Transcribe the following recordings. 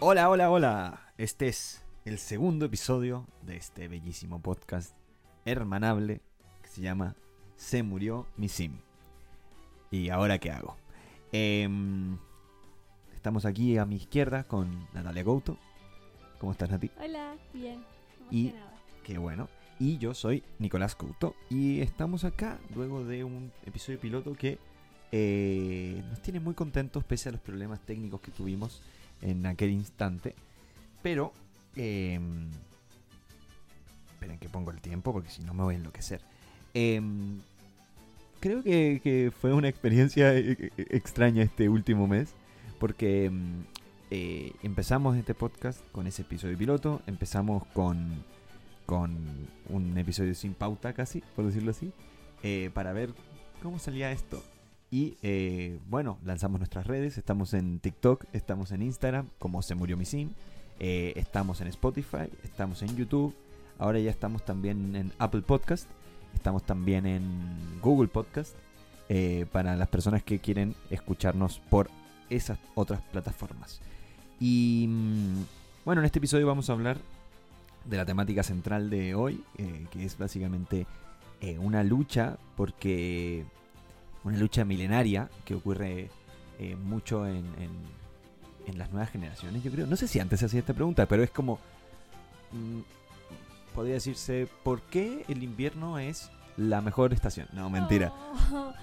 Hola, hola, hola. Este es el segundo episodio de este bellísimo podcast hermanable que se llama Se murió mi sim. ¿Y ahora qué hago? Em, estamos aquí a mi izquierda con Natalia Couto. ¿Cómo estás, Nati? Hola, bien. Y-. Qué bueno. Y yo soy Nicolás Couto. Y estamos acá luego de un episodio piloto que eh, nos tiene muy contentos pese a los problemas técnicos que tuvimos en aquel instante. Pero... Eh, esperen que pongo el tiempo porque si no me voy a enloquecer. Em, creo que, fue una experiencia eh, eh, extraña este último mes. Porque em, empezamos este podcast con ese episodio piloto. Empezamos con con un episodio sin pauta casi, por decirlo así, eh, para ver cómo salía esto. Y eh, bueno, lanzamos nuestras redes, estamos en TikTok, estamos en Instagram, como se murió mi sim, eh, estamos en Spotify, estamos en YouTube, ahora ya estamos también en Apple Podcast, estamos también en Google Podcast, para las personas que quieren escucharnos por esas otras plataformas. Y mm, bueno, en este episodio vamos a hablar de la temática central de hoy, eh, que es básicamente eh, una lucha, porque una lucha milenaria que ocurre eh, mucho en, en- en las nuevas generaciones, yo creo. No sé si antes se hacía esta pregunta, pero es como, mm, podría decirse, ¿por qué el invierno es la mejor estación? No, mentira. Oh.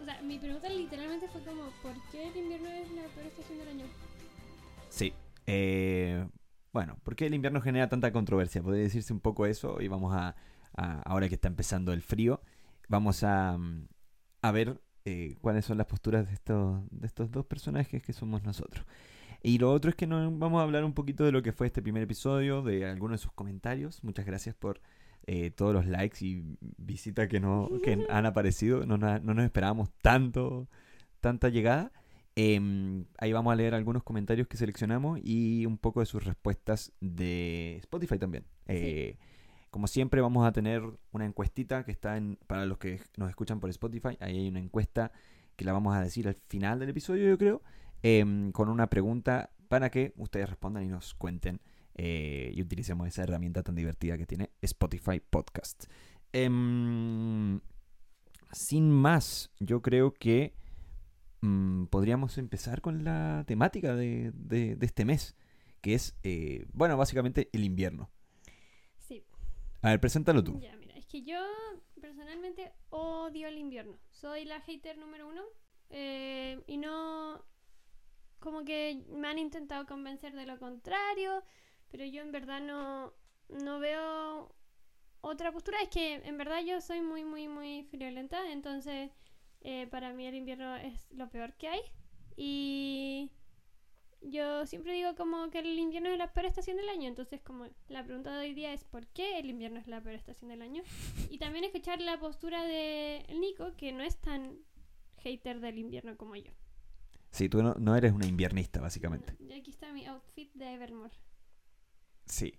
O sea, mi pregunta literalmente fue como, ¿por qué el invierno es la peor estación del año? Sí. eh, bueno, ¿por qué el invierno genera tanta controversia? Podría decirse un poco eso y vamos a, a- ahora que está empezando el frío, vamos a, mm, a ver eh, cuáles son las posturas de estos, de estos dos personajes que somos nosotros. Y lo otro es que nos vamos a hablar un poquito de lo que fue este primer episodio, de algunos de sus comentarios. Muchas gracias por eh, todos los likes y visitas que, no, que han aparecido. No, na- no nos esperábamos tanto, tanta llegada. Em, ahí vamos a leer algunos comentarios que seleccionamos y un poco de sus respuestas de Spotify también. Eh, como siempre vamos a tener una encuestita que está en, para los que nos escuchan por Spotify. Ahí hay una encuesta que la vamos a decir al final del episodio, yo creo, em, con una pregunta para que ustedes respondan y nos cuenten eh, y utilicemos esa herramienta tan divertida que tiene Spotify Podcast. Em, sin más, yo creo que mm, podríamos empezar con la temática de, de- de este mes, que es, eh, bueno, básicamente el invierno. Sí. A ver, preséntalo tú. Ya, mira, es que yo personalmente odio el invierno. Soy la hater número uno. eh, y no. Como que me han intentado convencer de lo contrario. Pero yo en verdad no. No veo otra postura. Es que en verdad yo soy muy, muy, muy friolenta. Entonces, eh, para mí el invierno es lo peor que hay. Y. Yo siempre digo como que el invierno es la peor estación del año, entonces como la pregunta de hoy día es ¿por qué el invierno es la peor estación del año? Y también escuchar la postura de Nico, que no es tan hater del invierno como yo. Sí, tú no, no eres una inviernista, básicamente. Y aquí está mi outfit de Evermore. Sí.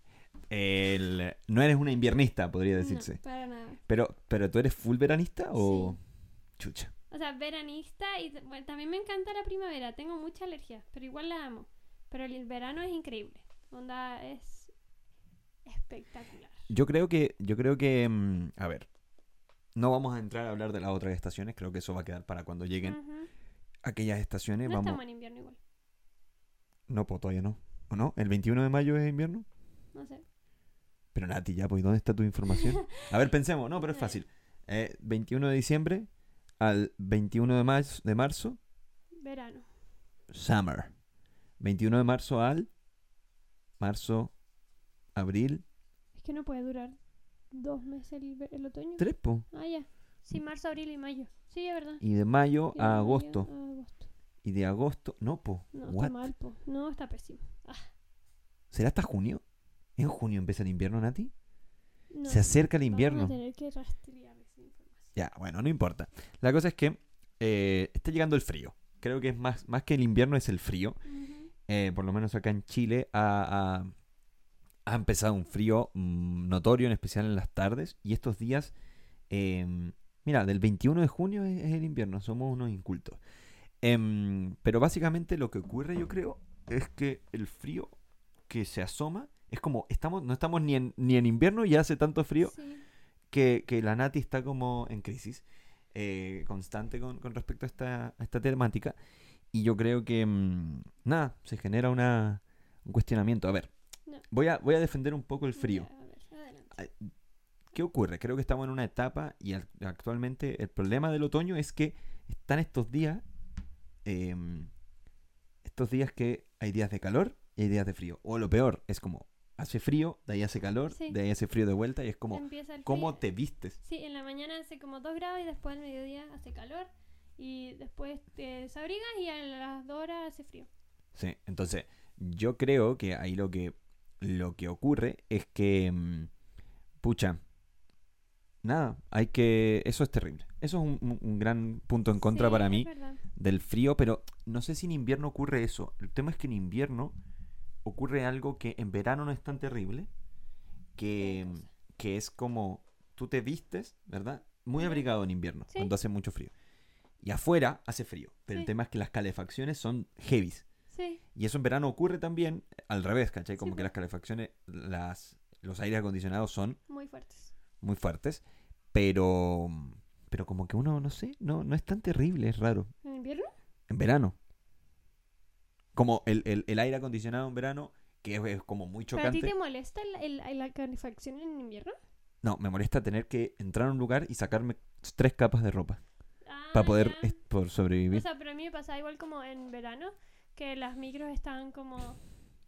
El- no eres una inviernista, podría No, decirse. para nada. Pero, pero tú eres full veranista o chucha. O sea, veranista y bueno, también me encanta la primavera. Tengo mucha alergia, pero igual la amo. Pero el verano es increíble. Onda es espectacular. Yo creo que, yo creo que, mm, a ver, no vamos a entrar a hablar de las otras estaciones. Creo que eso va a quedar para cuando lleguen aquellas estaciones. No vamos. estamos en invierno igual. No, pues todavía no. ¿O no? ¿El 21 de mayo es invierno? No sé. Pero Nati, ya, pues, ¿dónde está tu información? A ver, pensemos. No, pero es Eh. fácil. Eh, 21 de diciembre al 21 de, mar- de marzo, Verano. summer. 21 de marzo al marzo, abril, Es que no puede durar dos meses el, otoño. tres, po. Ah, ya. Sí, marzo, abril y mayo. Sí, es verdad. Y de mayo Y a mayo agosto. a agosto. Y de agosto, no, po. No, What? está mal, po. No, está pésimo. Ah, ¿Será hasta junio? ¿En junio empieza el invierno, Nati? no. Se acerca el Vamos invierno. a tener que rastrear. Ya, bueno, no importa. La cosa es que eh, está llegando el frío. Creo que es más, más que el invierno, es el frío. Eh, por lo menos acá en Chile ha, ha- ha empezado un frío mm, notorio, en especial en las tardes. Y estos días eh, Mira, del 21 de junio es, es el invierno, somos unos incultos. Em, pero básicamente lo que ocurre, yo creo, es que el frío que se asoma es como, estamos, no estamos ni en, ni en invierno y hace tanto frío Sí. Que, que la Nati está como en crisis eh, constante con, con respecto a esta, a esta temática. Y yo creo que, mm, nada, se genera una, un cuestionamiento. A ver, No. voy, a, voy a defender un poco el frío. Ya, a ver, ¿Qué ocurre? Creo que estamos en una etapa y al- actualmente el problema del otoño es que están estos días, em, estos días que hay días de calor y hay días de frío. O lo peor, es como hace frío, de ahí hace calor, Sí. de ahí hace frío de vuelta y es como, ¿cómo te vistes? Sí, en la mañana hace como 2 grados y después al mediodía hace calor. Y después te desabrigas y a las 2 horas hace frío. Sí, entonces yo creo que ahí lo que, lo que ocurre es que, mm, pucha, nada, hay que, eso es terrible. Eso es un, gran punto en contra Sí, para mí. verdad. del frío, pero no sé si en invierno ocurre eso. El tema es que en invierno ocurre algo que en verano no es tan terrible, que, ¿Qué cosa? que es como tú te vistes, ¿verdad? Muy abrigado en invierno, Sí. cuando hace mucho frío. Y afuera hace frío, pero el tema es que las calefacciones son heavies. Sí, Y eso en verano ocurre también al revés, ¿cachai? Como que po. las calefacciones, las, los aires acondicionados son muy fuertes. muy fuertes, pero, pero como que uno, no sé, no, no es tan terrible, es raro. ¿En invierno? En verano. Como el, el- el aire acondicionado en verano, que es, es como muy ¿Pero a ti chocante. te molesta el- la calefacción en invierno? No, me molesta tener que entrar a un lugar y sacarme tres capas de ropa Ah, para poder sobrevivir. O sea, pero a mí me pasaba igual como en verano, que las micros estaban como...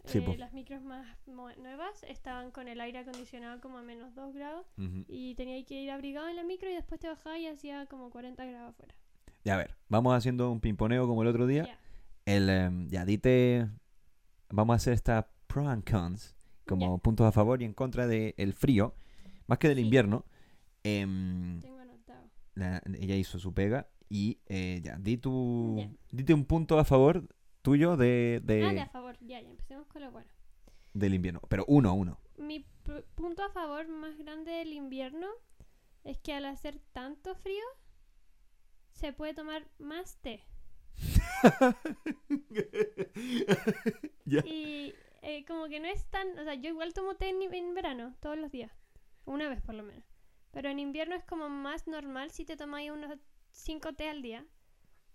Sí, eh, po. las micros más nuevas estaban con el aire acondicionado como a menos 2 grados y tenía que ir abrigado en la micro y después te bajaba y hacía como 40 grados afuera. Ya, a ver, vamos haciendo un pimponeo como el otro día. El, em, ya, dite. Vamos a hacer esta pro and cons, como puntos a favor y en contra del frío, más que del Sí. invierno. Em, Tengo anotado. la- ella hizo su pega y eh, ya, di tu, dite un punto a favor tuyo de, de- Ah, de a favor. Ya, ya empecemos con lo bueno. del invierno. Pero uno, uno. Mi punto a favor más grande del invierno es que al hacer tanto frío se puede tomar más té. Y eh, como que no es tan... O sea, yo igual tomo té en, en verano, todos los días. Una vez por lo menos. Pero en invierno es como más normal si te tomáis unos 5 té al día.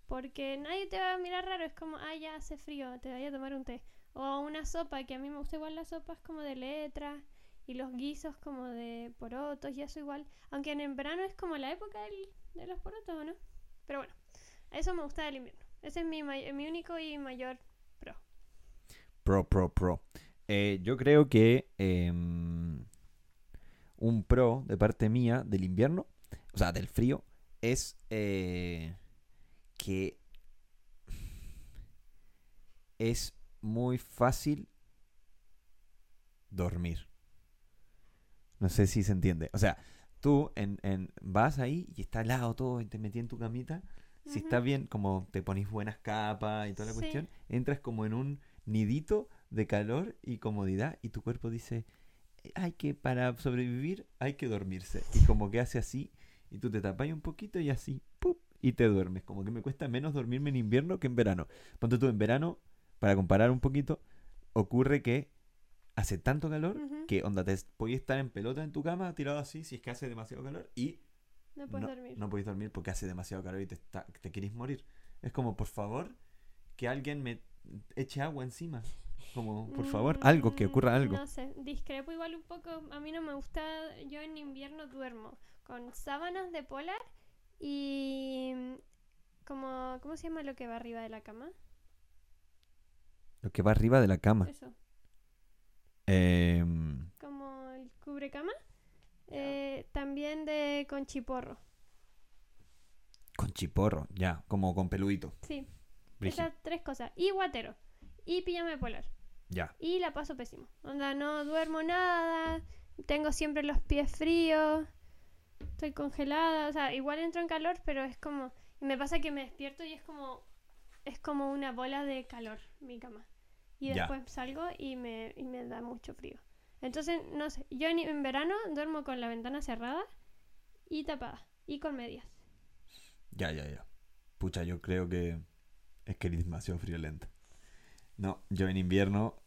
Porque nadie te va a mirar raro. Es como, ah, ya hace frío, te voy a tomar un té. O una sopa, que a mí me gusta igual la sopa, es como de letras. Y los guisos como de porotos y eso igual. Aunque en el verano es como la época del- de los porotos, ¿o no? Pero bueno, eso me gusta del invierno. Ese es mi, may- mi único y mayor pro. Pro, pro, pro. Eh, yo creo que em, un pro de parte mía del invierno, o sea, del frío, es eh, que es muy fácil dormir. No sé si se entiende. O sea, tú en, en- vas ahí y está helado todo y te metí en tu camita. Si Ujú. está bien, como te ponís buenas capas y toda la Sí. cuestión, entras como en un nidito de calor y comodidad y tu cuerpo dice, hay que, para sobrevivir, hay que dormirse. Y como que hace así y tú te tapas un poquito y así, ¡pup! y te duermes. Como que me cuesta menos dormirme en invierno que en verano. Ponte tú en verano, para comparar un poquito, ocurre que hace tanto calor que onda te podías estar en pelota en tu cama tirado así si es que hace demasiado calor y No puedes no, dormir. no podéis dormir porque hace demasiado calor y te, está, te querés morir. Es como, por favor, que alguien me eche agua encima. Como, por favor, algo, que ocurra Mm, algo. No sé, discrepo igual un poco. A mí no me gusta. Yo en invierno duermo con sábanas de polar y. Como, ¿Cómo se llama lo que va arriba de la cama? Lo que va arriba de la cama. Eso. Em, Como el cubrecama. Eh, también de con chiporro. con chiporro, ya, como con peludito. Sí. Brígido. Esas tres cosas. Y guatero. Y pijama de polar. Ya. Y la paso pésimo. Onda, no duermo nada. Tengo siempre los pies fríos. Estoy congelada. O sea, igual entro en calor, pero es como. Y me pasa que me despierto y es como. Es como una bola de calor mi cama. Y Ya. después salgo y me, y me da mucho frío. Entonces, no sé. Yo en, en verano duermo con la ventana cerrada y tapada. Y con medias. Ya, ya, ya. Pucha, yo creo que es que eres demasiado friolenta. No, yo en invierno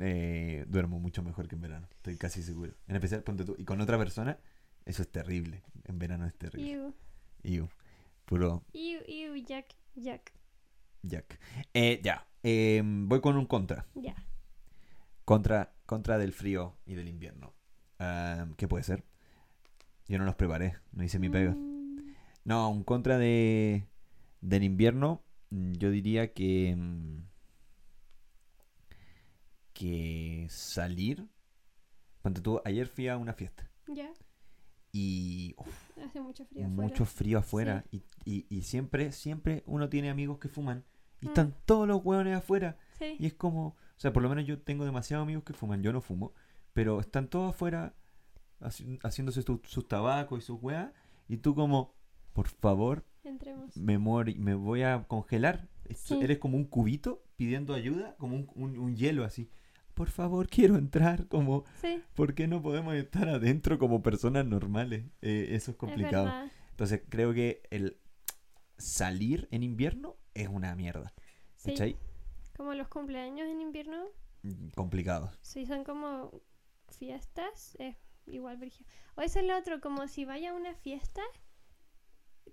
eh, duermo mucho mejor que en verano. Estoy casi seguro. En especial, ponte tú. Y con otra persona, eso es terrible. En verano es terrible. Iu, Iu. Puro iu, iu, Jack, Jack. Jack. Eh, ya. Eh, voy con un contra. Ya. Contra, contra del frío y del invierno. ¿Qué puede ser? Yo no los preparé. No hice mi pega. No, un contra de del invierno, mm, yo diría que mm, que salir. Ponte tú, ayer fui a una fiesta ya. y uf, Hace mucho frío afuera. mucho frío afuera y, y- y siempre siempre uno tiene amigos que fuman y Mm. están todos los hueones afuera Sí. y es como, o sea, por lo menos yo tengo demasiados amigos que fuman, yo no fumo, pero están todos afuera haci- haciéndose sus tabacos y sus weas y tú como, por favor, Entremos. me, me voy a congelar. Sí. Eres como un cubito pidiendo ayuda, como un, un- un hielo así. Por favor, quiero entrar, como, Sí. ¿por qué no podemos estar adentro como personas normales? Eh, eso es complicado. Entonces creo que el salir en invierno es una mierda. Sí. Como los cumpleaños en invierno, Mm, Complicado. si son como fiestas, es igual brígido. O eso es lo otro, como si vaya a una fiesta,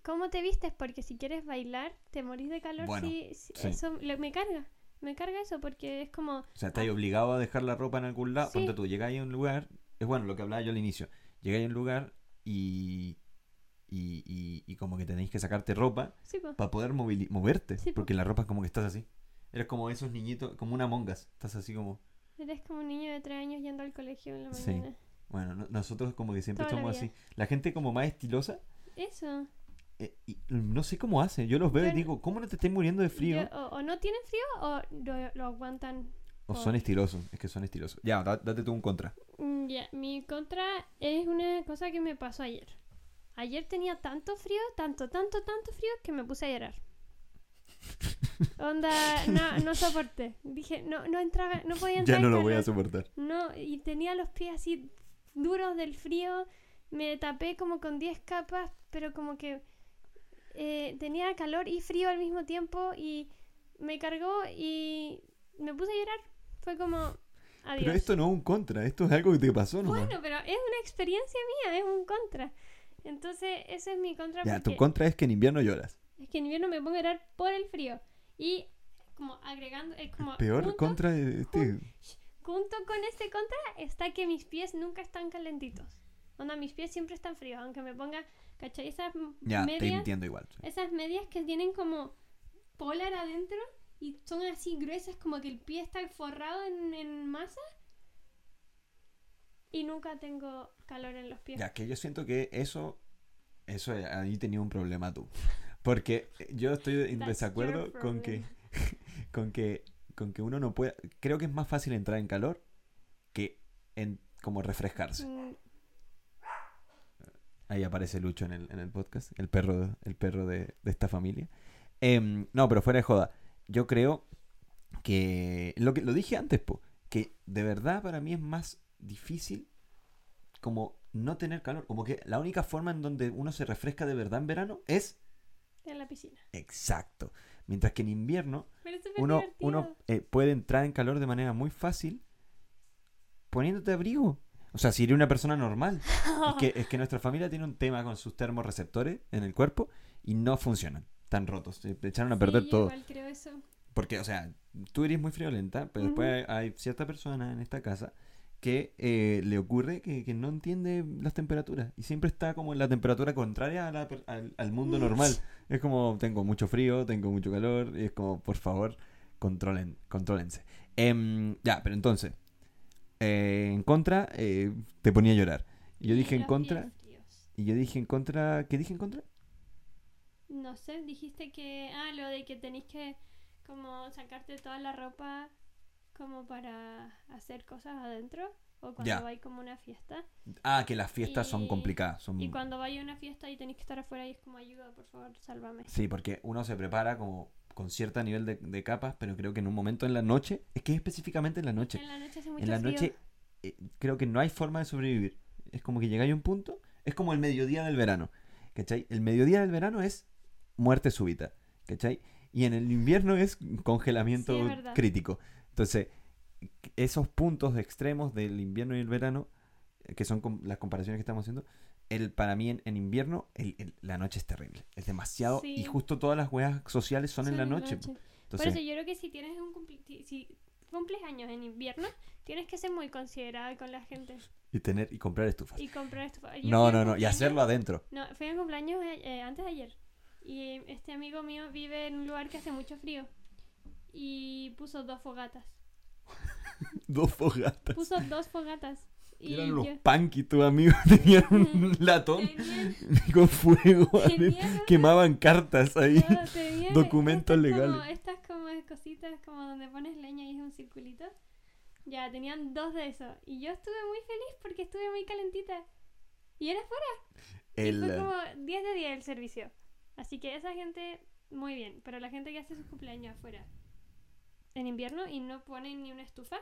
¿cómo te vistes? Porque si quieres bailar, te morís de calor. Bueno, si, si- sí. Eso le- me carga. Me carga eso porque es como... O sea, estás obligado a dejar la ropa en algún lado. Ah. Sí. Ponte tú, llegáis a un lugar. Es bueno lo que hablaba yo al inicio. Llegáis a un lugar y. Y, y, y como que tenéis que sacarte ropa Sí, para poder moverte. Sí, po. porque la ropa es como que estás así. Eres como esos niñitos, como una mongas. Estás así como. Eres como un niño de tres años yendo al colegio en la Sí. mañana. Bueno, no- nosotros como que siempre Toda somos así. La gente como más estilosa. Eso. eh, y no sé cómo hace. Yo los veo Yo y digo, ¿cómo no te estás muriendo de frío? Yo- o, o no tienen frío o lo, lo aguantan. O son estilosos. Es que son estilosos. Ya, da- date tú un contra. Mm, Ya, mi contra es una cosa que me pasó ayer. Ayer tenía tanto frío, tanto, tanto, tanto frío que me puse a llorar. Onda, no, no soporté. Dije, no, no entraba, no podía entrar. Ya no lo voy a soportar. No, y tenía los pies así duros del frío. Me tapé como con 10 capas, pero como que eh, tenía calor y frío al mismo tiempo y me cargó y me puse a llorar. Fue como, adiós. Pero esto no es un contra. Esto es algo que te pasó nomás. Bueno, pero es una experiencia mía, es un contra. Entonces, ese es mi contra Ya, porque tu contra es que en invierno lloras. Es que en invierno me pongo a llorar por el frío. Y como agregando, es como Peor junto, contra de este. junto con este contra está que mis pies nunca están calentitos. Onda, mis pies siempre están fríos, aunque me ponga, ¿cachai? Esas Ya, te medias, entiendo igual. sí. esas medias que tienen como polar adentro y son así gruesas como que el pie está forrado en, en masa. Y nunca tengo calor en los pies. Ya, que yo siento que eso. Eso eh, ahí tenía un problema tú. Porque yo estoy en desacuerdo con que. Con que. Con que uno no pueda. Creo que es más fácil entrar en calor que en como refrescarse. Mm, Ahí aparece Lucho en el, en el podcast, el perro, el perro de, de esta familia. Em, no, pero fuera de joda. Yo creo que lo que lo dije antes, po, que de verdad para mí es más difícil como no tener calor. Como que la única forma en donde uno se refresca de verdad en verano es en la piscina. exacto. Mientras que en invierno uno, divertido. uno eh, puede entrar en calor de manera muy fácil poniéndote abrigo. O sea, si eres una persona normal. Es que, es que nuestra familia tiene un tema con sus termorreceptores en el cuerpo y no funcionan. Están rotos. Se echaron a perder Sí, todo. Igual creo eso. Porque, o sea, tú eres muy friolenta, pero después hay cierta persona en esta casa que eh, le ocurre que, que no entiende las temperaturas y siempre está como en la temperatura contraria a la per- al, al mundo normal. Es como, tengo mucho frío, tengo mucho calor, y es como, por favor, controlen, contrólense. Em, ya, pero entonces, eh, en contra, eh, te ponía a llorar. Y yo dije en contra, y yo dije en contra, ¿qué dije en contra? No sé, dijiste que. Ah, lo de que tenéis que como sacarte toda la ropa como para hacer cosas adentro. O cuando Ya. vais como una fiesta. Ah, que las fiestas son complicadas. Son... Y cuando vais a una fiesta y tenéis que estar afuera y es como ayuda, por favor, sálvame. Sí, porque uno se prepara como con cierto nivel de, de capas, pero creo que en un momento en la noche, es que es específicamente en la noche. En la noche hace mucho En la frío. noche eh, creo que no hay forma de sobrevivir. Es como que llegáis a un punto, es como el mediodía del verano. ¿Cachai? El mediodía del verano es muerte súbita, ¿cachai? Y en el invierno es congelamiento Sí, es verdad. crítico. Entonces, esos puntos extremos del invierno y el verano, eh, que son com- las comparaciones que estamos haciendo, el, para mí en, en invierno el- el- la noche es terrible. Es demasiado. Sí. Y justo todas las weas sociales son, en la noche. po. Por Entonces, eso yo creo que si tienes un cumpli- si- cumples años en invierno, tienes que ser muy considerada con la gente y tener y comprar estufas. y comprar estufa. Yo No, no, no. Y hacerlo adentro. No, fui a un cumpleaños eh, eh, antes de ayer. Y este amigo mío vive en un lugar que hace mucho frío. Y puso dos fogatas. Dos fogatas. Puso dos fogatas. Y Eran los yo- punky, tus amigos tenían un latón tenían- con fuego. tenían Quemaban cartas ahí. no, tenían documentos estas como- legales. estas como cositas como donde pones leña y es un circulito. Ya, tenían dos de esos. Y yo estuve muy feliz porque estuve muy calentita. Y era fuera. El, Fue eh, como 10 de 10 el servicio. Así que esa gente, muy bien. Pero la gente que hace sus cumpleaños afuera en invierno y no ponen ni una estufa,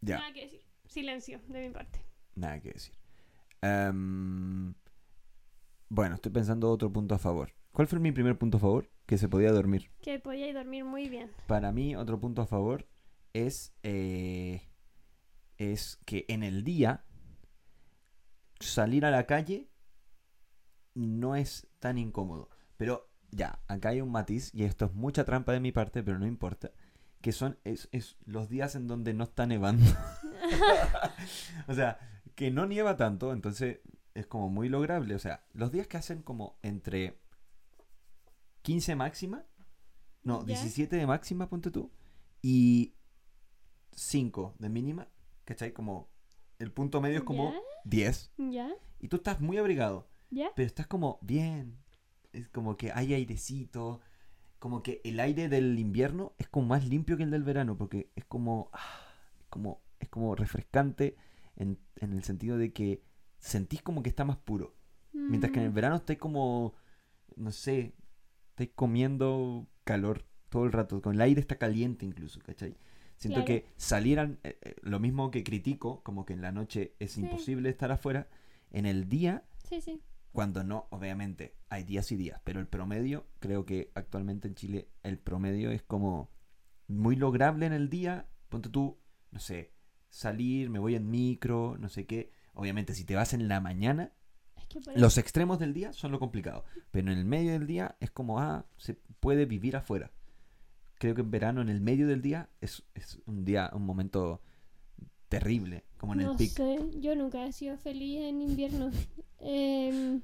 ya, nada que decir. Silencio de mi parte. nada que decir. Em, bueno, estoy pensando otro punto a favor. ¿Cuál fue mi primer punto a favor? Que se podía dormir. Que podíais dormir muy bien. Para mí, otro punto a favor es, eh, es que en el día salir a la calle no es tan incómodo. Pero ya, acá hay un matiz, y esto es mucha trampa de mi parte, pero no importa. Que son es, es los días en donde no está nevando. o sea, que no nieva tanto, entonces es como muy lograble. O sea, los días que hacen como entre 15 máxima, no, Ya. 17 de máxima, ponte tú, y 5 de mínima, ¿cachai? Como el punto medio es como ¿Ya? 10, ¿Ya? y tú estás muy abrigado, ¿Ya? pero estás como bien, es como que hay airecito, como que el aire del invierno es como más limpio que el del verano, porque es como, ah, es como, es como refrescante en, en el sentido de que sentís como que está más puro. Mientras que en el Mm, verano estáis como, no sé, estáis comiendo calor todo el rato. Con el aire está caliente incluso, ¿cachai? Siento Claro. que salieran, eh, eh, lo mismo que critico, como que en la noche es Sí. imposible estar afuera, en el día, Sí, sí. Cuando no, obviamente, hay días y días, pero el promedio, creo que actualmente en Chile el promedio es como muy lograble en el día. Ponte tú, no sé, salir, me voy en micro, no sé qué. Obviamente, si te vas en la mañana, Es que por los extremos del día son lo complicado, pero en el medio del día es como, ah, se puede vivir afuera. Creo que en verano, en el medio del día, es, es un día, un momento terrible, como en el no pic. sé, yo nunca he sido feliz en invierno. Em,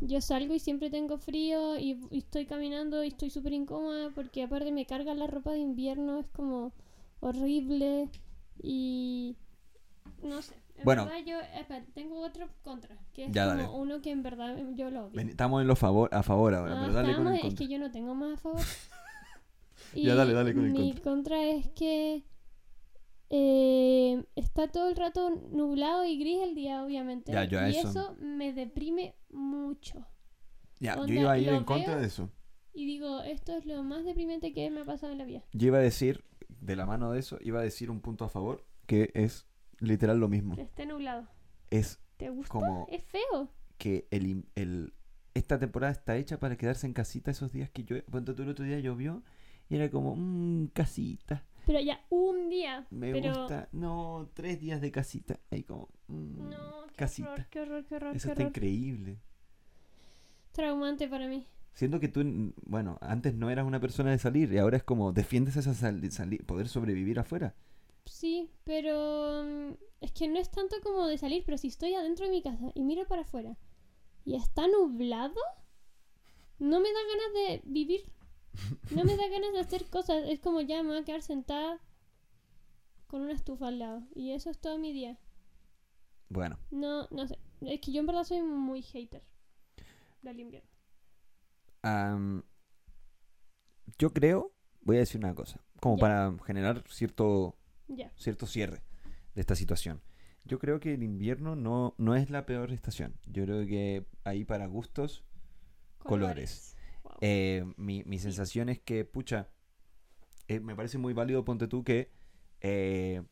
yo salgo y siempre tengo frío y, y estoy caminando y estoy súper incómoda porque aparte me carga la ropa de invierno, es como horrible y no sé. En Bueno. verdad yo espera, tengo otro contra, que es Ya, como dale. uno que en verdad yo lo odio. Estamos en lo favor, a favor ahora, Ah, pero dale con estamos- el es contra. que yo no tengo más a favor. Ya, dale, dale con el mi contra. es que eh, está todo el rato nublado y gris el día, obviamente. Ya, yo y eso- eso me deprime mucho. Ya, yo iba a ir en contra de eso. Y digo, esto es lo más deprimente que me ha pasado en la vida. Yo iba a decir, de la mano de eso, iba a decir un punto a favor, que es literal lo mismo. Que esté nublado. Es ¿Te gusta? como Es feo. que el, el- esta temporada está hecha para quedarse en casita esos días que llueve. Ponte tú el otro día llovió y era como, mmm, casita. Pero ya un día. Me pero... gusta. No, tres días de casita. Ahí como, mm, No, qué casita. horror, qué horror, qué horror, Eso qué está horror. increíble. Traumante para mí. Siento que tú, mm, bueno, antes no eras una persona de salir y ahora es como defiendes esa sal- salir, poder sobrevivir afuera. Sí, pero mm, es que no es tanto como de salir, pero si estoy adentro de mi casa y miro para afuera y está nublado, no me da ganas de vivir. No me da ganas de hacer cosas. Es como ya me voy a quedar sentada con una estufa al lado. Y eso es todo mi día. Bueno, No, no sé. Es que yo en verdad soy muy hater del invierno. am, yo creo, voy a decir una cosa, como para generar cierto cierto cierre de esta situación. Yo creo que el invierno no, no es la peor estación. Yo creo que ahí para gustos, Colores. Wow. Eh, mi, mi sensación es que, pucha, eh, me parece muy válido, ponte tú, que eh,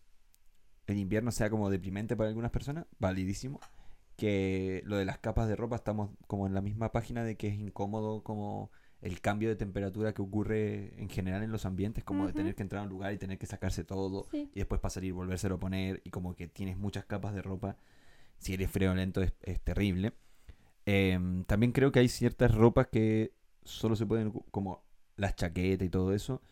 el invierno sea como deprimente para algunas personas, validísimo. que lo de las capas de ropa estamos como en la misma página de que es incómodo como el cambio de temperatura que ocurre en general en los ambientes, como de tener que entrar a un lugar y tener que sacarse todo Sí. y después para salir volvérselo a poner y como que tienes muchas capas de ropa. Si eres friolento es, es terrible. Em, también creo que hay ciertas ropas que solo se pueden, como las chaquetas y todo eso,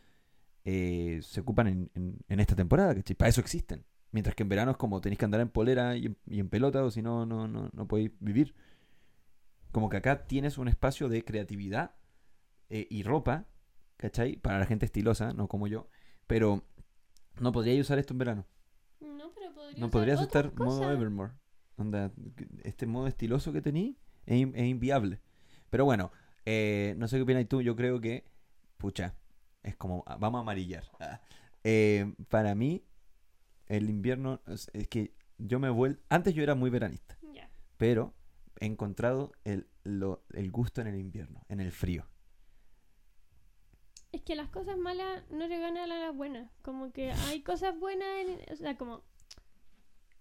eh, se ocupan en, en- en esta temporada, ¿cachai? Para eso existen. Mientras que en verano es como tenéis que andar en polera y en, y en pelota o si no, no, no, no podéis vivir. Como que acá tienes un espacio de creatividad eh, y ropa, ¿cachai? Para la gente estilosa, no como yo. Pero no podríais usar esto en verano. No, pero podría No usar podrías estar modo. Evermore. Onda, este modo estiloso que tení es, es inviable. Pero bueno, eh, no sé qué opinas tú. Yo creo que, pucha, es como, ah, vamos a amarillar. Eh, para mí, el invierno, es, es que yo me vuelvo, antes yo era muy veranista, pero he encontrado el, lo- el gusto en el invierno, en el frío. Es que las cosas malas no le ganan a las buenas. Como que hay cosas buenas en... O sea, como...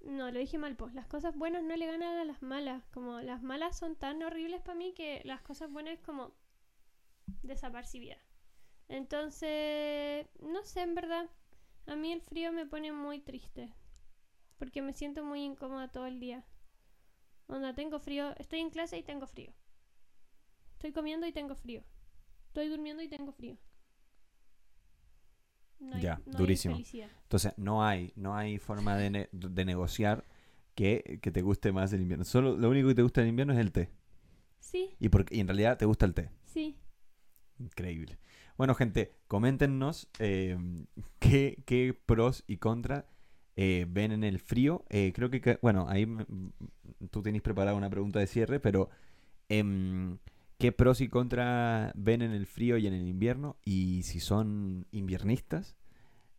No, lo dije mal, pues. Las cosas buenas no le ganan a las malas. Como las malas son tan horribles para mí que las cosas buenas como desapercibidas. Entonces, no sé, en verdad. A mí el frío me pone muy triste. Porque me siento muy incómoda todo el día. Onda, tengo frío. Estoy en clase y tengo frío. Estoy comiendo y tengo frío. Estoy durmiendo y tengo frío. No hay- Ya, no durísimo. Entonces, no hay, no hay forma de, ne- de negociar que, que te guste más el invierno. Solo lo único que te gusta del invierno es el té. Sí, Y, porque, y en realidad te gusta el té. sí. Increíble. Bueno, gente, coméntenos eh, qué, qué pros y contras eh, ven en el frío. Eh, creo que, bueno, ahí tú tenéis preparada una pregunta de cierre, pero em, ¿qué pros y contras ven en el frío y en el invierno? Y si son inviernistas,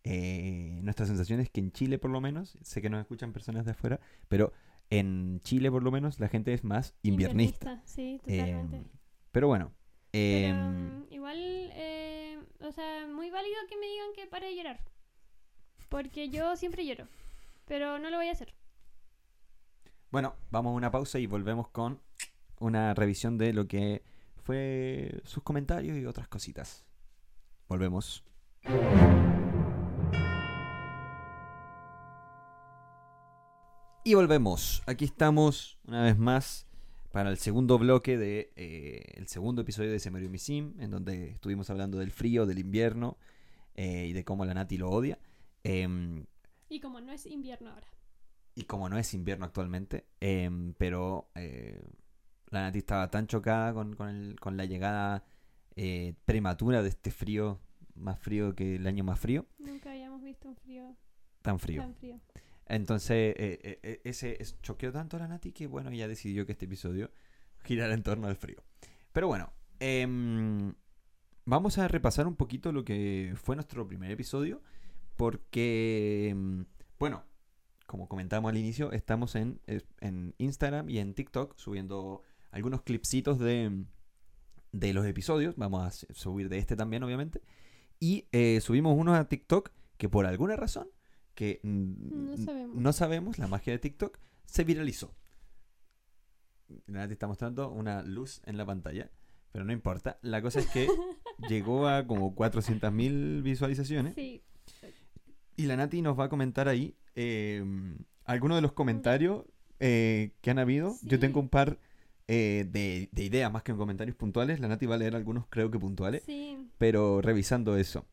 eh, nuestra sensación es que en Chile por lo menos, sé que nos escuchan personas de afuera, pero en Chile por lo menos la gente es más inviernista. Sí, totalmente. Em, pero bueno. Pero, em, mm, igual, eh, o sea, muy válido que me digan que pare de llorar. Porque yo siempre lloro. Pero no lo voy a hacer. Bueno, vamos a una pausa y volvemos con una revisión de lo que fue sus comentarios y otras cositas. Volvemos. Y volvemos. Aquí estamos una vez más para el segundo bloque de eh, el segundo episodio de Se murió mi sim, en donde estuvimos hablando del frío, del invierno eh, y de cómo la Nati lo odia. Em, Y como no es invierno ahora. y como no es invierno actualmente, em, pero eh, la Nati estaba tan chocada con, con el- con la llegada eh, prematura de este frío, más frío que el año más frío, Nunca habíamos visto un frío tan frío. tan frío. Entonces, eh, eh, ese es- choqueó tanto a la Nati que, bueno, ella decidió que este episodio girara en torno al frío. Pero bueno, em, vamos a repasar un poquito lo que fue nuestro primer episodio, porque, em, bueno, como comentamos al inicio, estamos en, en Instagram y en TikTok subiendo algunos clipsitos de, de los episodios. Vamos a subir de este también, obviamente. Y eh, subimos unos a TikTok que por alguna razón que mm, No sabemos. no sabemos, la magia de TikTok, se viralizó. Nati está mostrando una luz en la pantalla, pero no importa. La cosa es que llegó a como 400.000 visualizaciones Sí. y la Nati nos va a comentar ahí eh, algunos de los comentarios eh, que han habido. Yo tengo un par eh, de, de ideas más que en comentarios puntuales. La Nati va a leer algunos creo que puntuales, Sí. pero revisando eso.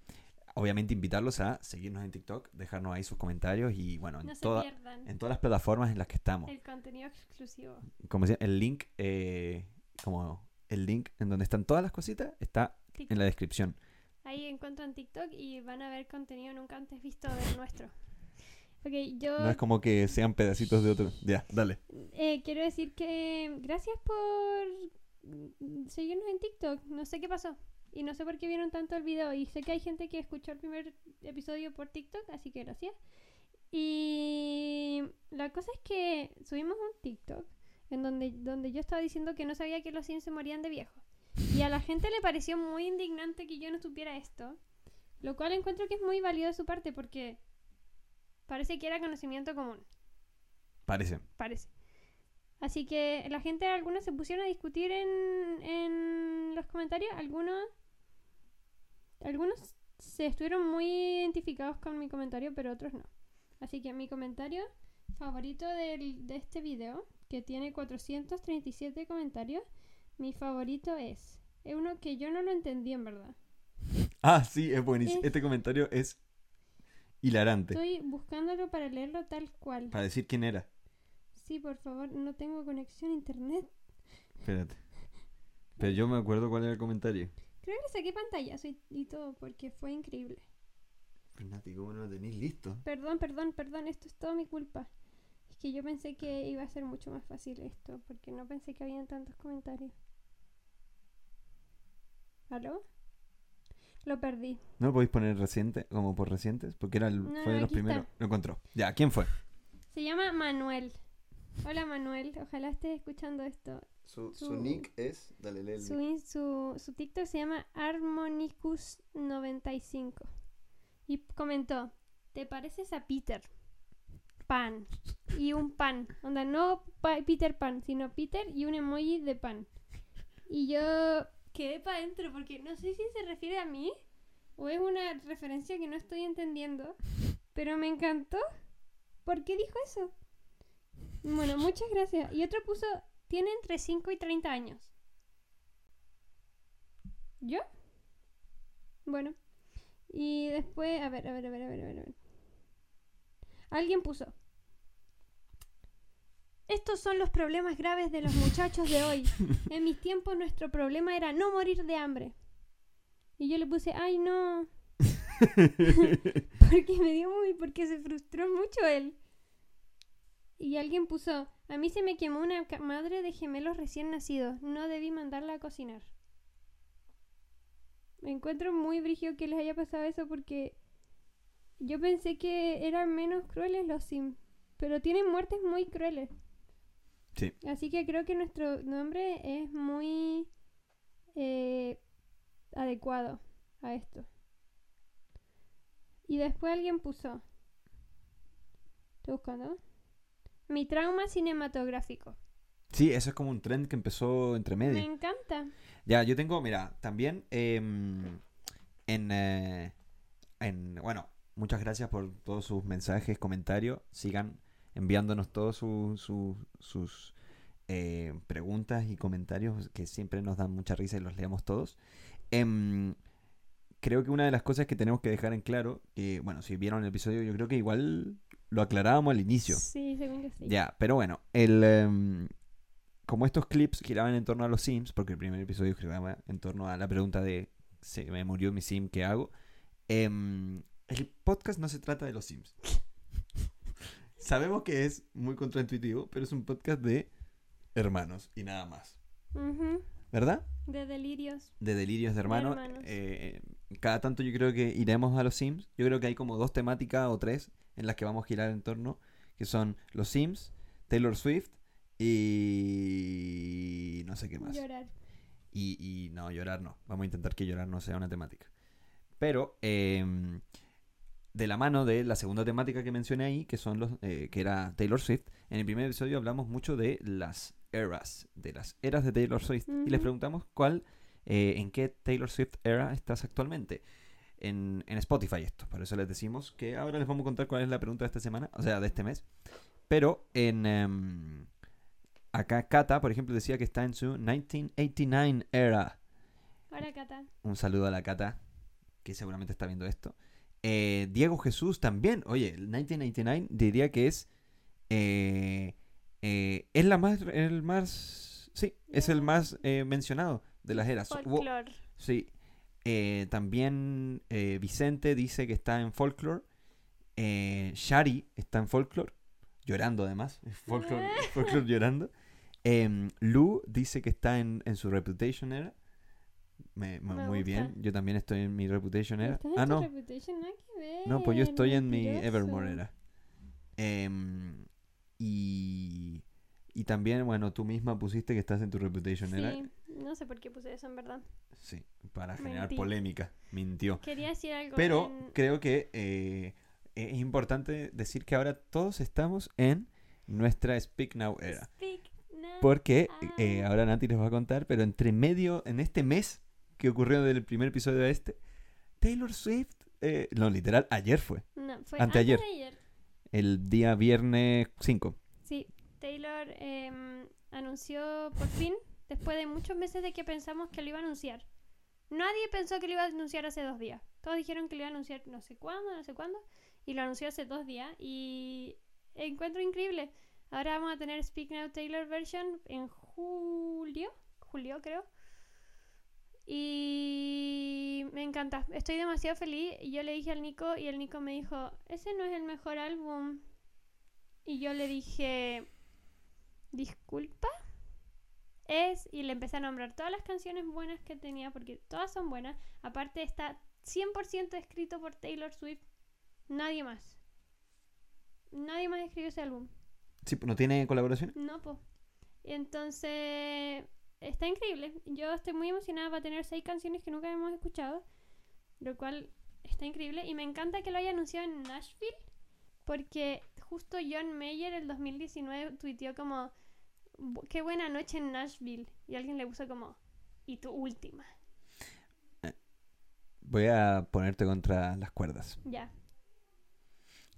Obviamente invitarlos a seguirnos en TikTok, dejarnos ahí sus comentarios y bueno, en, No toda- en todas las plataformas en las que estamos. el contenido exclusivo. Como decía, el link, eh, como el link en donde están todas las cositas, está TikTok. en la descripción. Ahí encuentran TikTok y van a ver contenido nunca antes visto del nuestro. Yo No es como que sean pedacitos de otro. Ya, dale. eh, quiero decir que gracias por mm, seguirnos en TikTok. No sé qué pasó. Y no sé por qué vieron tanto el video. Y sé que hay gente que escuchó el primer episodio por TikTok, así que gracias. Y la cosa es que subimos un TikTok en donde, donde yo estaba diciendo que no sabía que los Sims se morían de viejos. Y a la gente le pareció muy indignante que yo no supiera esto. Lo cual encuentro que es muy válido de su parte porque parece que era conocimiento común. Parece. Parece. Así que la gente, algunos se pusieron a discutir en, en los comentarios, algunos, algunos se estuvieron muy identificados con mi comentario, pero otros no. Así que mi comentario favorito del- de este video, que tiene 437 comentarios, mi favorito es, es uno que yo no lo entendí en verdad. Ah, sí, es buenísimo. Es- Este comentario es hilarante. Estoy buscándolo para leerlo tal cual. Para decir quién era. Sí, por favor, no tengo conexión a internet. Espérate. Pero yo me acuerdo cuál era el comentario. Creo que saqué pantallazo y, y todo porque fue increíble. Fernati, ¿cómo no lo tenéis listo? Perdón, perdón, perdón, esto es todo mi culpa. Es que yo pensé que iba a ser mucho más fácil esto, porque no pensé que habían tantos comentarios. ¿Aló? Lo perdí. ¿No lo podéis poner reciente, como por recientes? Porque era el- No, fue de los está. primeros. Lo encontró. Ya, ¿quién fue? Se llama Manuel. Hola Manuel, ojalá estés escuchando esto. Su, su nick es. Dale, lee Su, su, su TikTok se llama Harmonicus95. Y comentó, ¿te pareces a Peter? Pan. Y un pan. Onda, no pa- Peter Pan, sino Peter y un emoji de pan. Y yo quedé para adentro porque no sé si se refiere a mí o es una referencia que no estoy entendiendo. Pero me encantó. ¿Por qué dijo eso? Bueno, muchas gracias. Y otro puso, tiene entre 5 y 30 años. ¿Yo? Bueno. Y después, a ver, a ver, a ver, a ver, a ver. a ver. Alguien puso. Estos son los problemas graves de los muchachos de hoy. En mis tiempos nuestro problema era no morir de hambre. Y yo le puse, ay no. porque me dio muy, porque se frustró mucho él. Y alguien puso, a mí se me quemó una madre de gemelos recién nacidos. No debí mandarla a cocinar. Me encuentro muy brigio que les haya pasado eso porque yo pensé que eran menos crueles los Sims. Pero tienen muertes muy crueles. Sí. Así que creo que nuestro nombre es muy eh, adecuado a esto. Y después alguien puso. Estoy buscando. Mi trauma cinematográfico. Sí, eso es como un trend que empezó entre Me medio. encanta. Ya, yo tengo, mira, también em, en, eh, en. Bueno, muchas gracias por todos sus mensajes, comentarios. Sigan enviándonos todos su- su- sus eh, preguntas y comentarios que siempre nos dan mucha risa y los leemos todos. Em, creo que una de las cosas que tenemos que dejar en claro, que bueno, si vieron el episodio, yo creo que igual lo aclarábamos al inicio. Sí, según que sí. Ya, pero bueno, el, em, como estos clips giraban en torno a los Sims, porque el primer episodio giraba en torno a la pregunta de se me murió mi Sim, ¿qué hago? Em, el podcast no se trata de los Sims. Sabemos que es muy contraintuitivo, pero es un podcast de hermanos y nada más. ¿Verdad? De delirios. De delirios de hermanos. hermanos. Eh, cada tanto yo creo que iremos a los Sims. Yo creo que hay como dos temáticas o tres en las que vamos a girar en torno, que son los Sims, Taylor Swift y no sé qué más. Llorar. Y, y no, llorar no. Vamos a intentar que llorar no sea una temática. Pero em, de la mano de la segunda temática que mencioné ahí, que son los, eh, que era Taylor Swift, en el primer episodio hablamos mucho de las eras, de las eras de Taylor Swift. Y les preguntamos cuál, eh, en qué Taylor Swift era estás actualmente. En, en Spotify esto. Por eso les decimos que ahora les vamos a contar cuál es la pregunta de esta semana, o sea, de este mes. Pero en... em, acá Kata, por ejemplo, decía que está en su 1989 era. Hola, Cata. Un saludo a la Cata, que seguramente está viendo esto. Eh, Diego Jesús también. Oye, el 1989 diría que es. eh, eh, es la más. El más. Sí, es el más eh, mencionado de las eras. Folklore. Sí. También Vicente dice que está en Folklore. Shari está en Folklore. Llorando además. Folklore, folklore llorando. Em, Lu dice que está en, en su Reputation era. Me- me- Me muy gusta. bien. Yo también estoy en mi Reputation era. ¿Estás en Ah, no. Reputation? Nada que ver, No, pues yo estoy en mi. Evermore era. Em, y, y también, bueno, tú misma pusiste que estás en tu Reputation era. Sí, no sé por qué puse eso en verdad. Sí, para generar Mentí. polémica. Mintió. Quería decir algo. Pero en- creo que eh, es importante decir que ahora todos estamos en nuestra Speak Now era. Speak Porque eh, Ah. ahora Nati les va a contar, pero entre medio, en este mes que ocurrió del primer episodio a este, Taylor Swift, eh, no, literal, ayer fue, No, fue Anteayer. de ayer. el día viernes 5. Sí, Taylor em, anunció por fin, después de muchos meses de que pensamos que lo iba a anunciar. Nadie pensó que lo iba a anunciar hace dos días. Todos dijeron que lo iba a anunciar no sé cuándo, no sé cuándo. Y lo anunció hace dos días. Y encuentro increíble. Ahora vamos a tener Speak Now Taylor version en julio. Julio, creo. Y me encanta. Estoy demasiado feliz. Y yo le dije al Nico y el Nico me dijo, ese no es el mejor álbum. Y yo le dije, disculpa. Es, y le empecé a nombrar todas las canciones buenas que tenía, porque todas son buenas. Aparte está 100% escrito por Taylor Swift. Nadie más. Nadie más escribió ese álbum. Sí, ¿No tiene colaboración? No, po. Entonces, está increíble. Yo estoy muy emocionada para tener seis canciones que nunca hemos escuchado. Lo cual está increíble. Y me encanta que lo haya anunciado en Nashville. Porque justo John Mayer el 2019 tuiteó como, "Bu- qué buena noche en Nashville. Y alguien le puso como, y tu última. Voy a ponerte contra las cuerdas. Ya.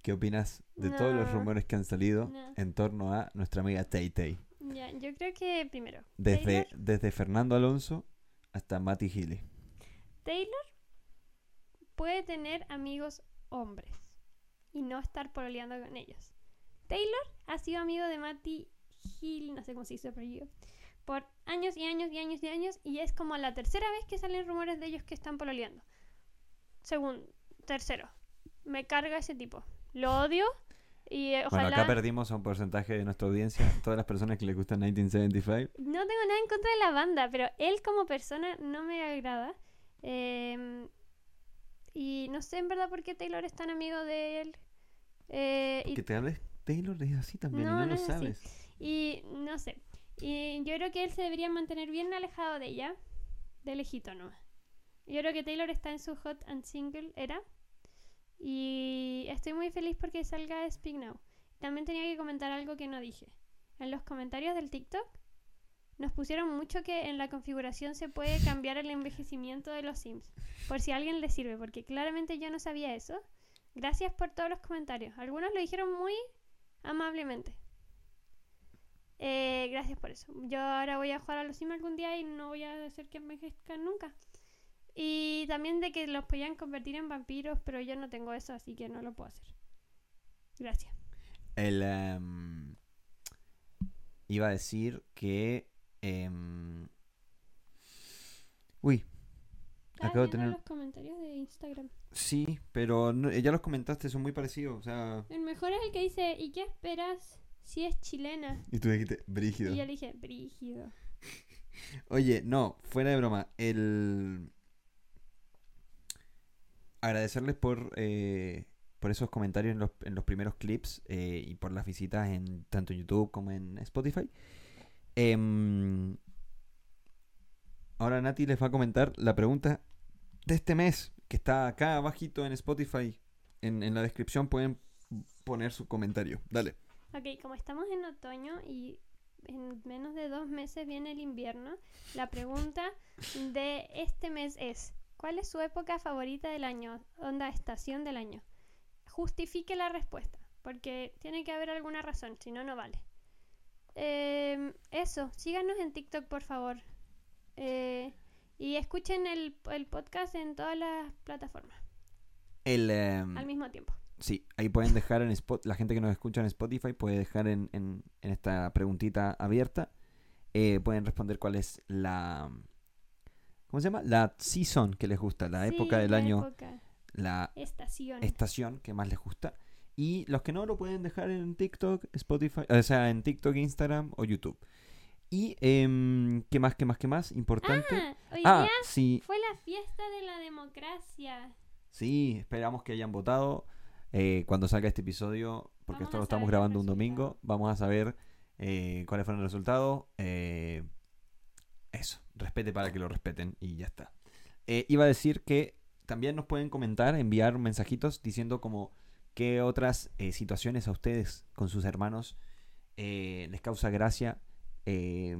¿Qué opinas de todos los rumores que han salido No. en torno a nuestra amiga Tay Tay? Ya, yo creo que primero. Desde, Taylor, desde Fernando Alonso hasta Matty Healy. Taylor puede tener amigos hombres y no estar pololeando con ellos. Taylor ha sido amigo de Matty Hill, no sé cómo se dice el apellido, por años y años y años y años y es como la tercera vez que salen rumores de ellos que están pololeando. Segundo, tercero, me carga ese tipo. Lo odio y eh, Bueno, acá perdimos a un porcentaje de nuestra audiencia. Todas las personas que les gusta 1975. No tengo nada en contra de la banda, pero él como persona no me agrada. Eh, y no sé en verdad por qué Taylor es tan amigo de él. Eh, y, Que te hables Taylor es así también No, y no, no lo así. sabes. y no sé. Y yo creo que él se debería mantener bien alejado de ella. De lejito nomás. Yo creo que Taylor está en su hot and single era. Y estoy muy feliz porque salga Speak Now. También tenía que comentar algo que no dije. En los comentarios del TikTok nos pusieron mucho que en la configuración se puede cambiar el envejecimiento de los Sims. Por si a alguien le sirve, porque claramente yo no sabía eso. Gracias por todos los comentarios. Algunos lo dijeron muy amablemente. Eh, gracias por eso. Yo ahora voy a jugar a los Sims algún día y no voy a hacer que envejezcan nunca. Y también de que los podían convertir en vampiros, pero yo no tengo eso, así que no lo puedo hacer. Gracias. El, em, iba a decir que... em, uy, Estaba acabo de tener... los comentarios de Instagram. Sí, pero no- ya los comentaste, son muy parecidos. O sea... El mejor es el que dice, ¿y qué esperas si es chilena? Y tú dijiste, brígido. Y yo le dije, brígido. Oye, no, fuera de broma, el... Agradecerles por, eh, por esos comentarios en los, en los primeros clips eh, y por las visitas en tanto en YouTube como en Spotify. Em, ahora Nati les va a comentar la pregunta de este mes, que está acá abajito en Spotify. En, en la descripción pueden poner su comentario. Dale. Ok, como estamos en otoño y en menos de dos meses viene el invierno, la pregunta de este mes es, ¿cuál es su época favorita del año? Onda, estación del año. Justifique la respuesta, porque tiene que haber alguna razón, si no, no vale. Em, eso, síganos en TikTok, por favor. Eh, y escuchen el, el podcast en todas las plataformas El, em, al mismo tiempo. Sí, ahí pueden dejar en Spot, la gente que nos escucha en Spotify puede dejar en, en- en esta preguntita abierta, eh, pueden responder cuál es la, ¿cómo se llama? La season que les gusta, la época del la año, época, la estación. estación que más les gusta. Y los que no lo pueden dejar en TikTok, Spotify, o sea, en TikTok, Instagram o YouTube. Y, em, ¿qué más, qué más, qué más? Importante. Ah, hoy Ah, día sí, fue la fiesta de la democracia. Sí, esperamos que hayan votado. Eh, cuando salga este episodio, porque Vamos esto lo estamos grabando un domingo, vamos a saber eh, cuáles fueron los resultados. Eso, respete para que lo respeten y ya está. Eh, iba a decir que también nos pueden comentar, enviar mensajitos diciendo como qué otras eh, situaciones a ustedes con sus hermanos eh, les causa gracia eh,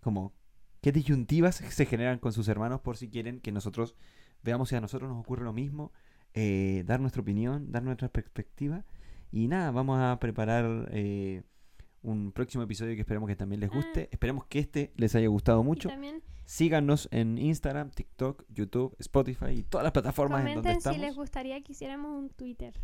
como qué disyuntivas se generan con sus hermanos por si quieren que nosotros veamos si a nosotros nos ocurre lo mismo, dar nuestra opinión, dar nuestra perspectiva. Y nada, vamos a preparar un próximo episodio que esperemos que también les guste. Ah. Esperemos que este les haya gustado mucho. también Síganos en Instagram, TikTok, YouTube, Spotify y todas las plataformas en donde comenten si estamos. les gustaría que hiciéramos un Twitter.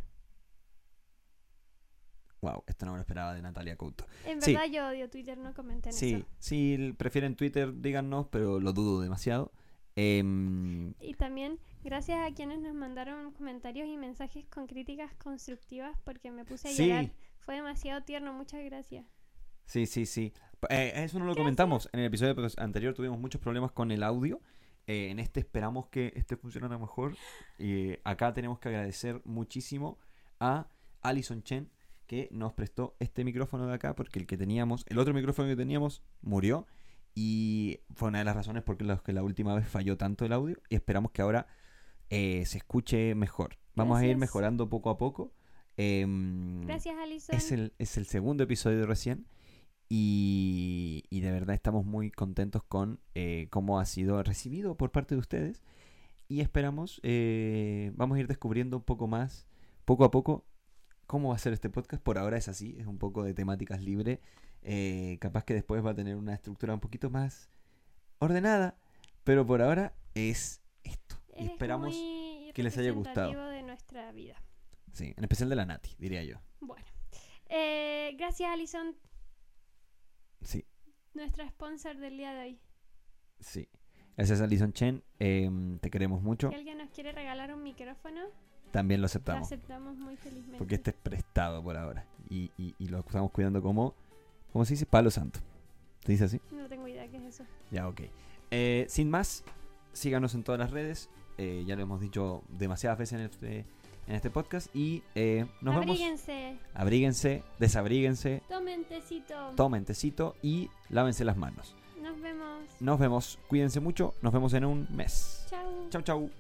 Wow, esto no me lo esperaba de Natalia Couto. En Sí. verdad yo odio Twitter, no comenten Sí, eso. si l- prefieren Twitter, díganos, pero lo dudo demasiado. Em, Y también gracias a quienes nos mandaron comentarios y mensajes con críticas constructivas porque me puse a Sí. llorar. Fue demasiado tierno, muchas gracias. sí, sí, sí. Eh, eso no lo comentamos. En el episodio pues, anterior tuvimos muchos problemas con el audio. Eh, en este esperamos que este funcionara mejor. Y acá tenemos que agradecer muchísimo a Alison Chen que nos prestó este micrófono de acá porque el que teníamos, el otro micrófono que teníamos murió y fue una de las razones por las que la última vez falló tanto el audio y esperamos que ahora eh, se escuche mejor. Vamos a ir mejorando poco a poco. Em, Gracias, Alison. es el, es el segundo episodio recién y, y de verdad estamos muy contentos con eh, cómo ha sido recibido por parte de ustedes y esperamos, eh, vamos a ir descubriendo un poco más, poco a poco, cómo va a ser este podcast. Por ahora es así, es un poco de temáticas libre, eh, capaz que después va a tener una estructura un poquito más ordenada, pero por ahora es esto. Y Es esperamos, muy que les haya gustado. de nuestra vida. Sí, en especial de la Nati, diría yo. Bueno, eh, gracias, Alison, Sí. nuestra sponsor del día de hoy. Sí. Gracias Alison Chen. em, te queremos mucho. Si alguien nos quiere regalar un micrófono, También lo lo aceptamos. aceptamos muy felizmente. Porque este es prestado por ahora. Y, y- y lo estamos cuidando como. ¿Cómo se dice? Palo santo. ¿Se dice así? No tengo idea qué es eso. Ya, ok. Eh, sin más, síganos en todas las redes. eh, ya lo hemos dicho demasiadas veces en este, en este podcast. Y eh, nos vemos. Abríguense, Abríguense, desabríguense, tomen tecito. tomen tecito y lávense las manos. Nos vemos. Nos vemos. Cuídense mucho. Nos vemos en un mes. Chao. Chau, chau.